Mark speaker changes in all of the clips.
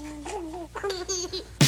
Speaker 1: フフフフ。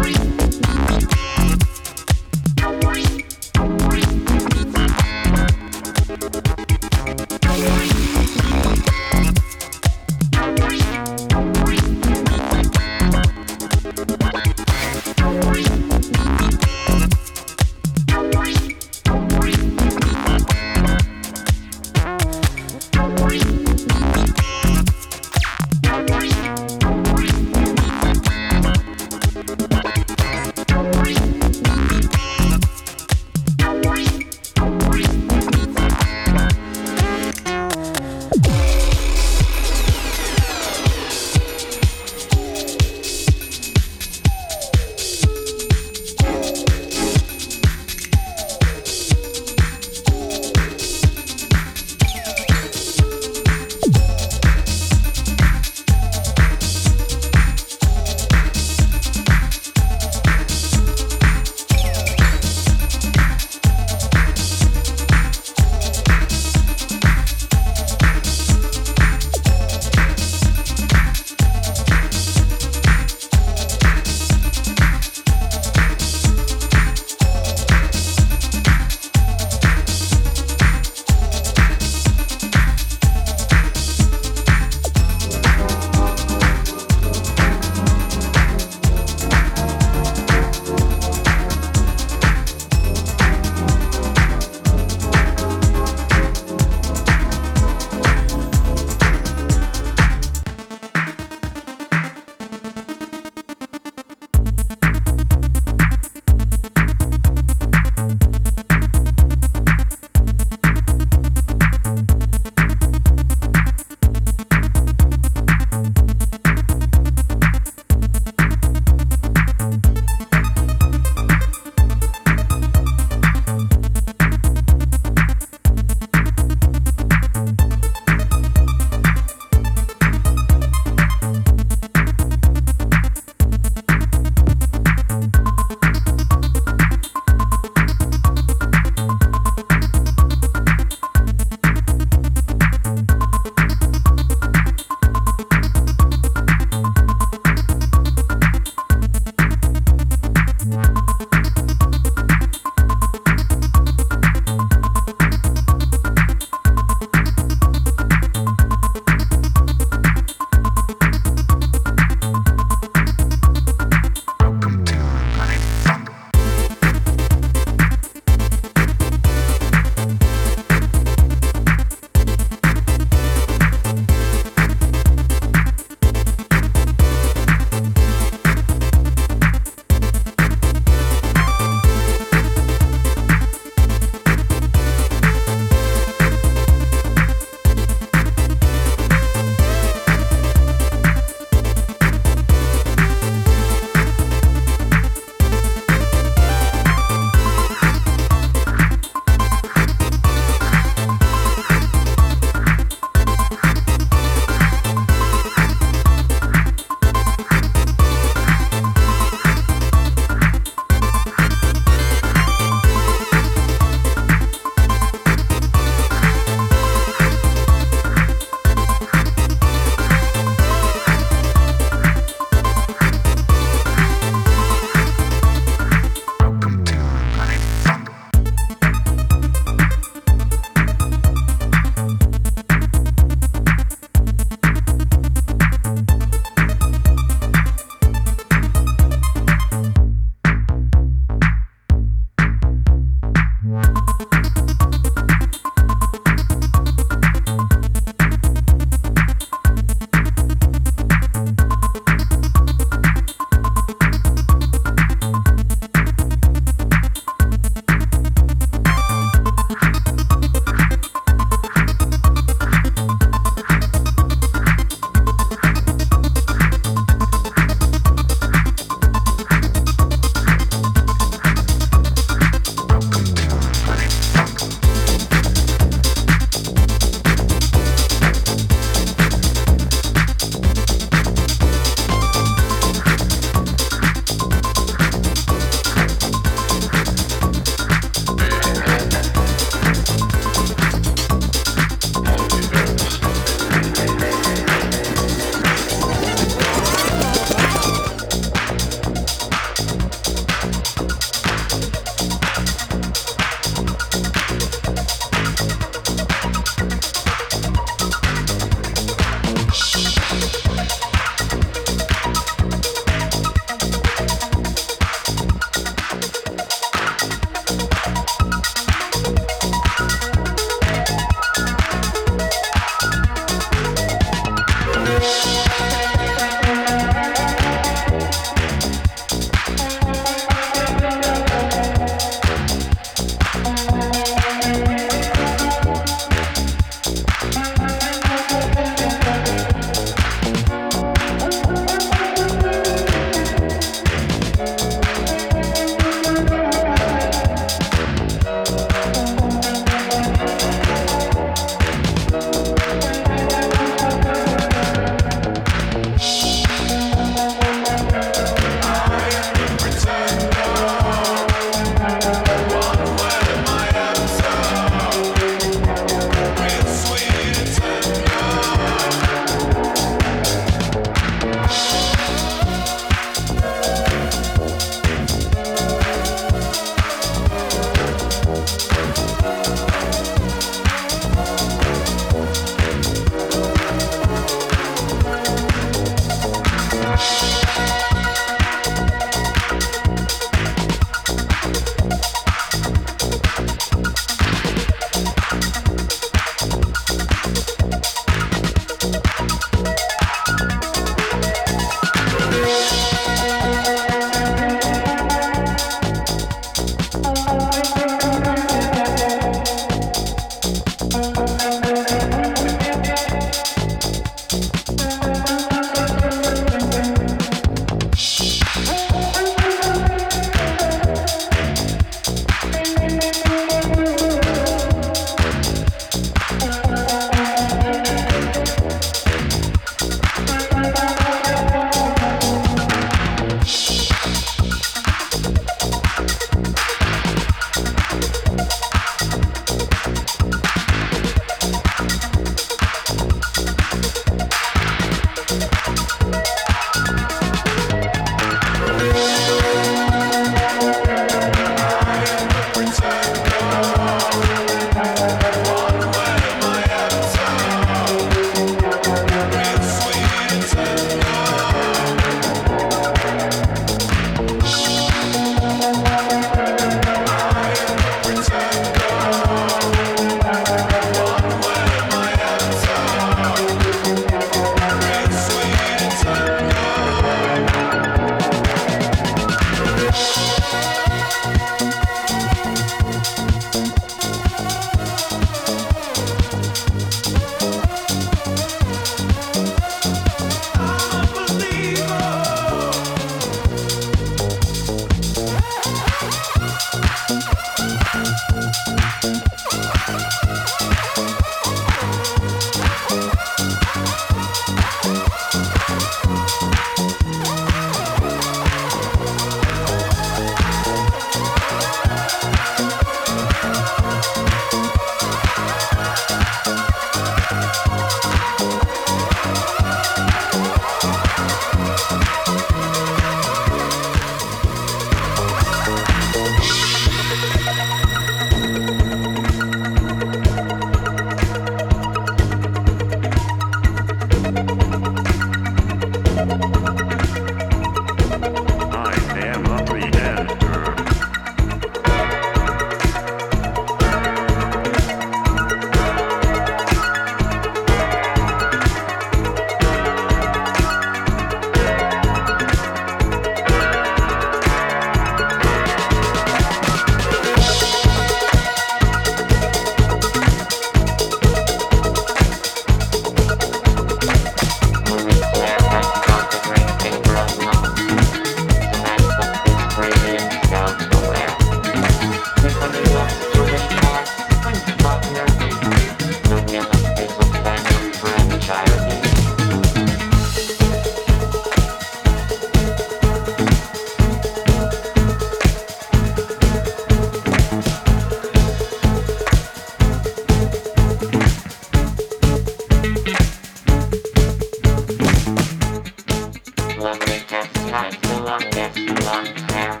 Speaker 1: Everyone hair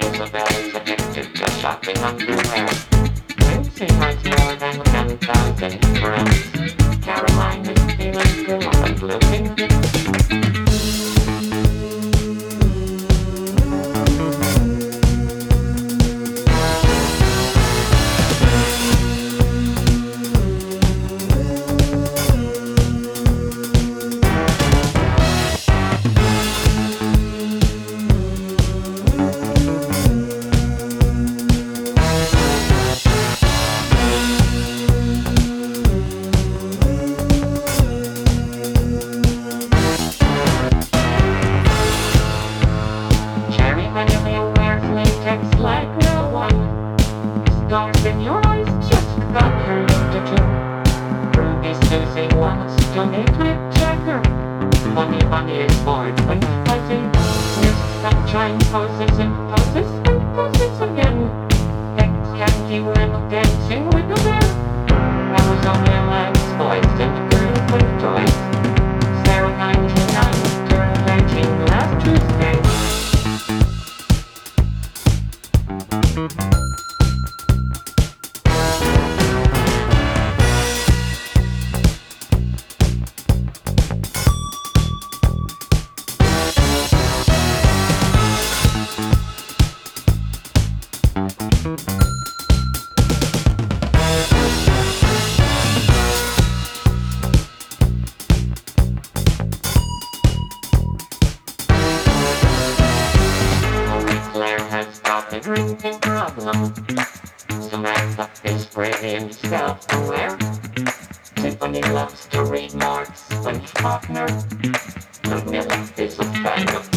Speaker 1: is addicted to shopping underwear. Lucy has more than 10,000 friends. Caroline is looking good. when he loves to read Marx, when he's partner. mill is a fan of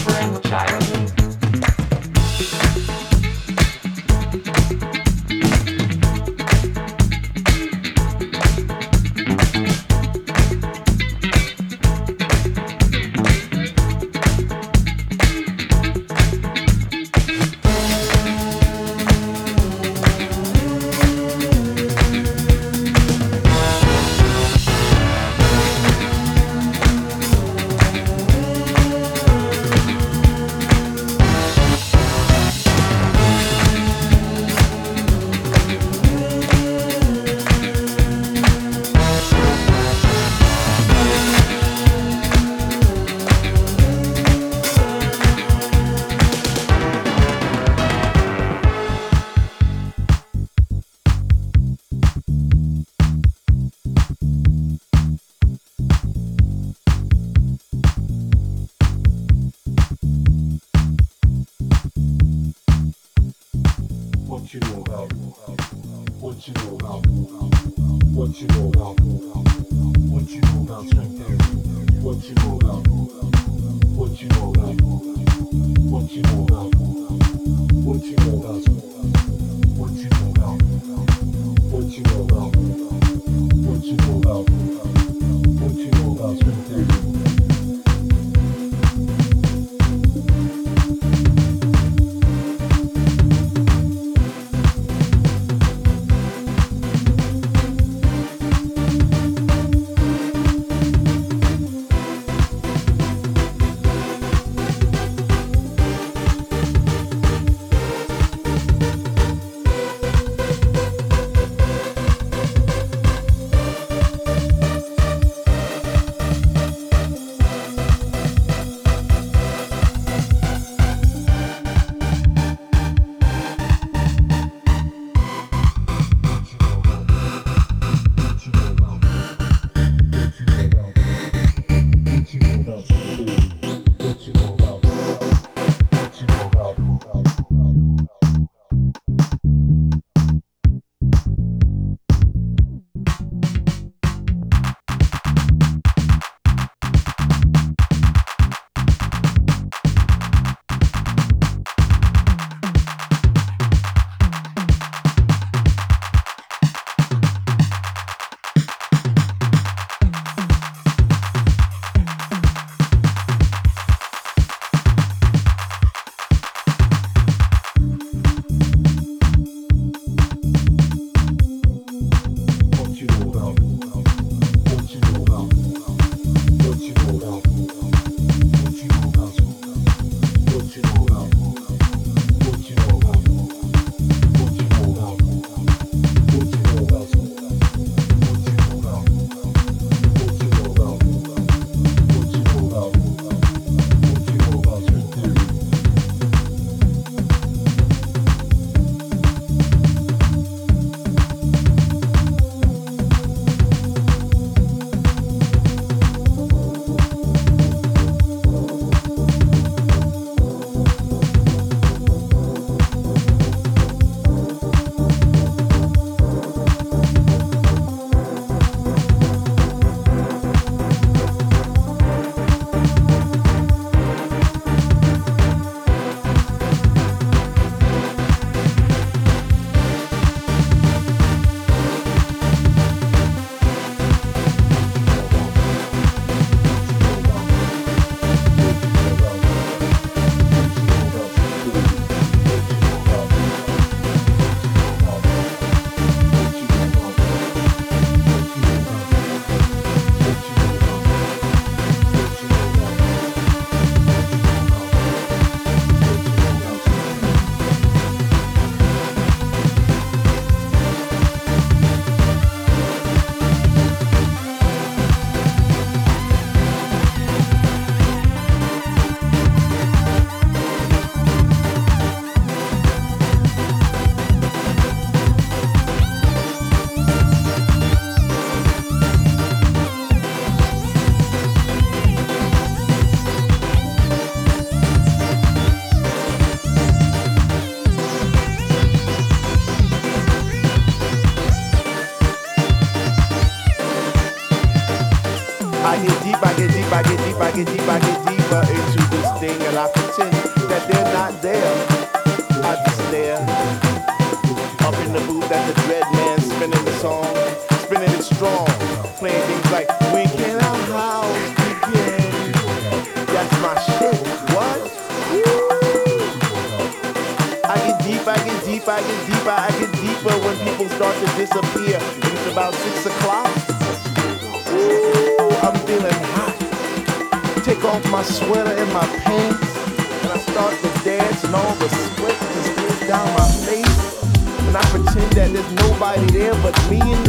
Speaker 1: You.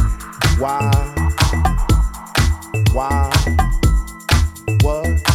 Speaker 1: Why? Why? What?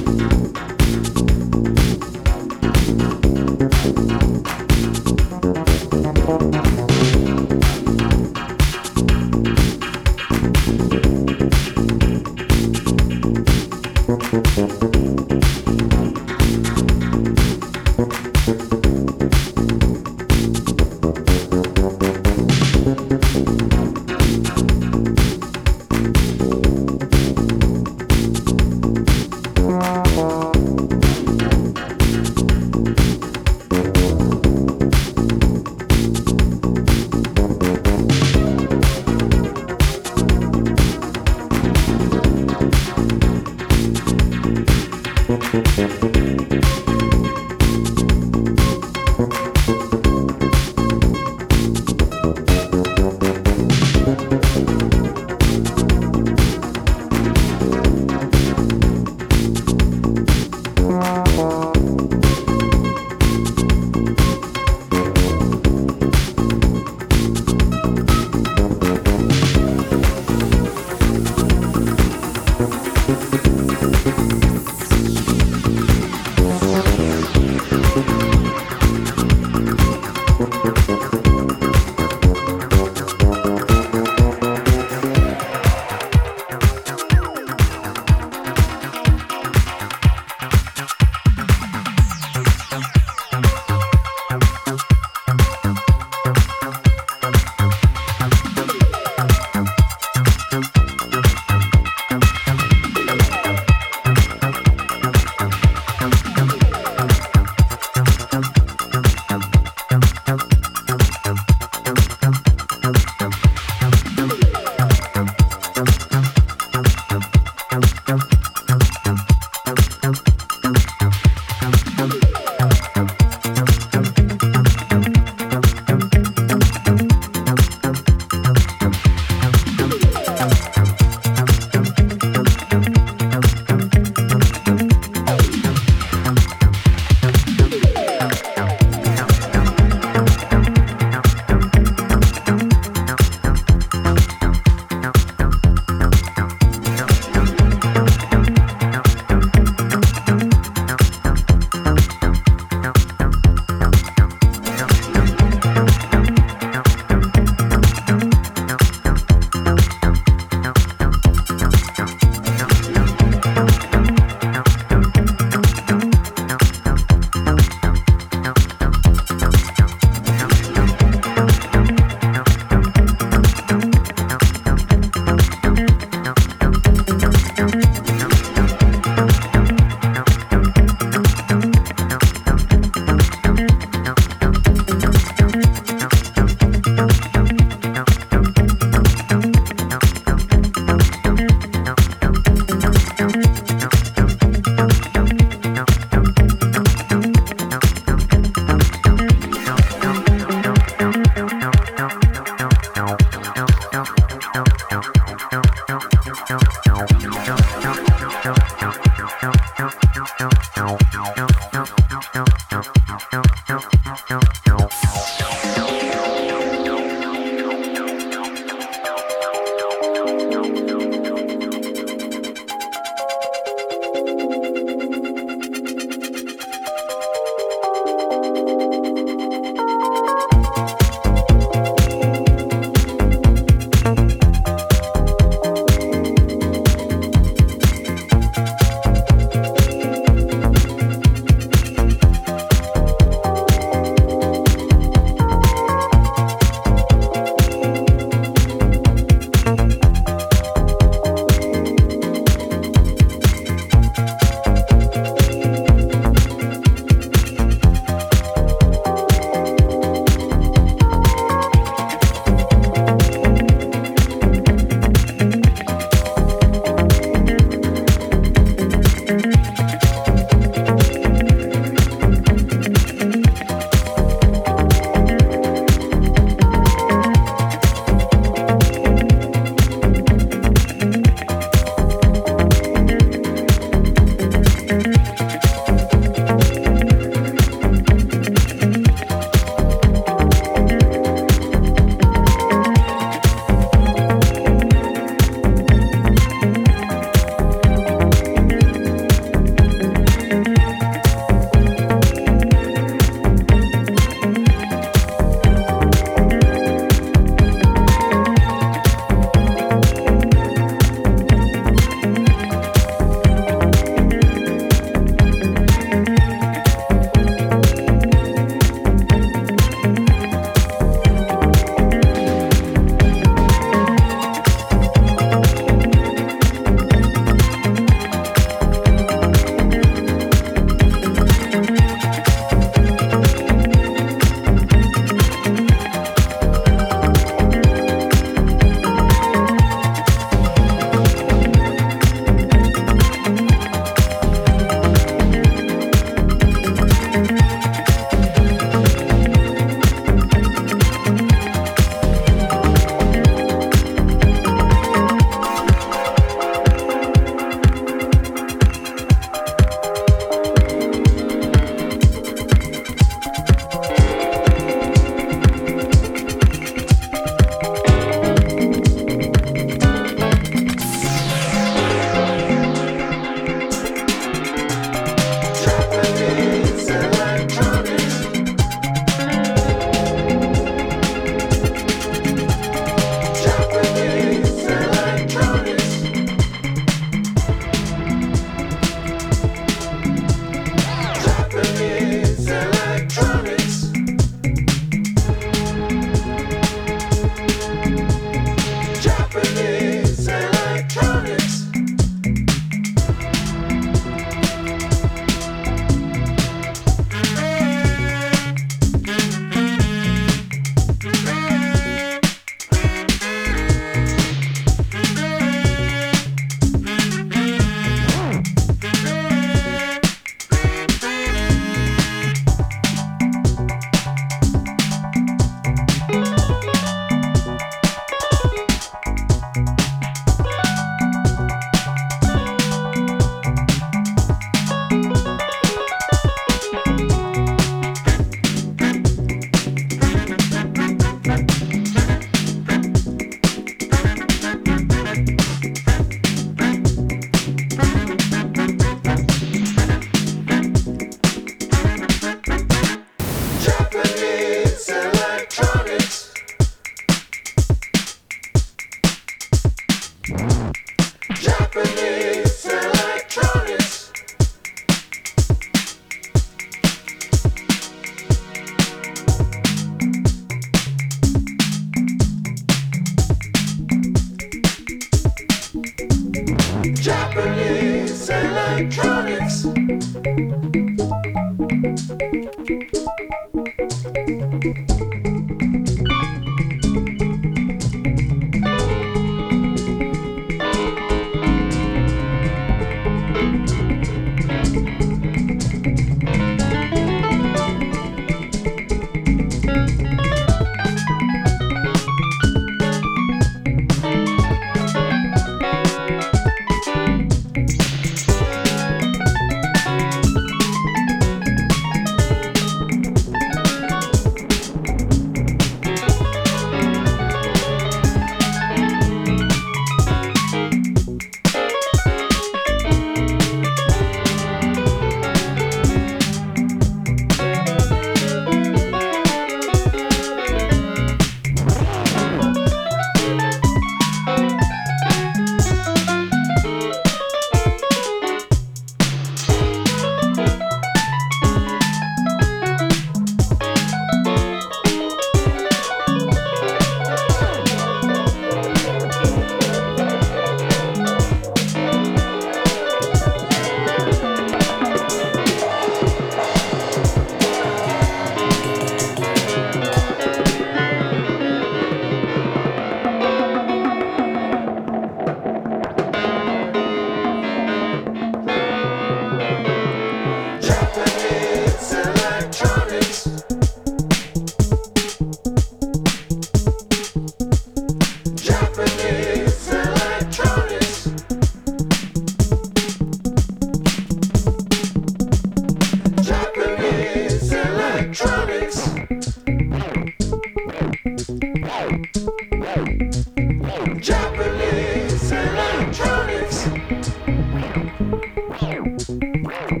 Speaker 2: Whoa.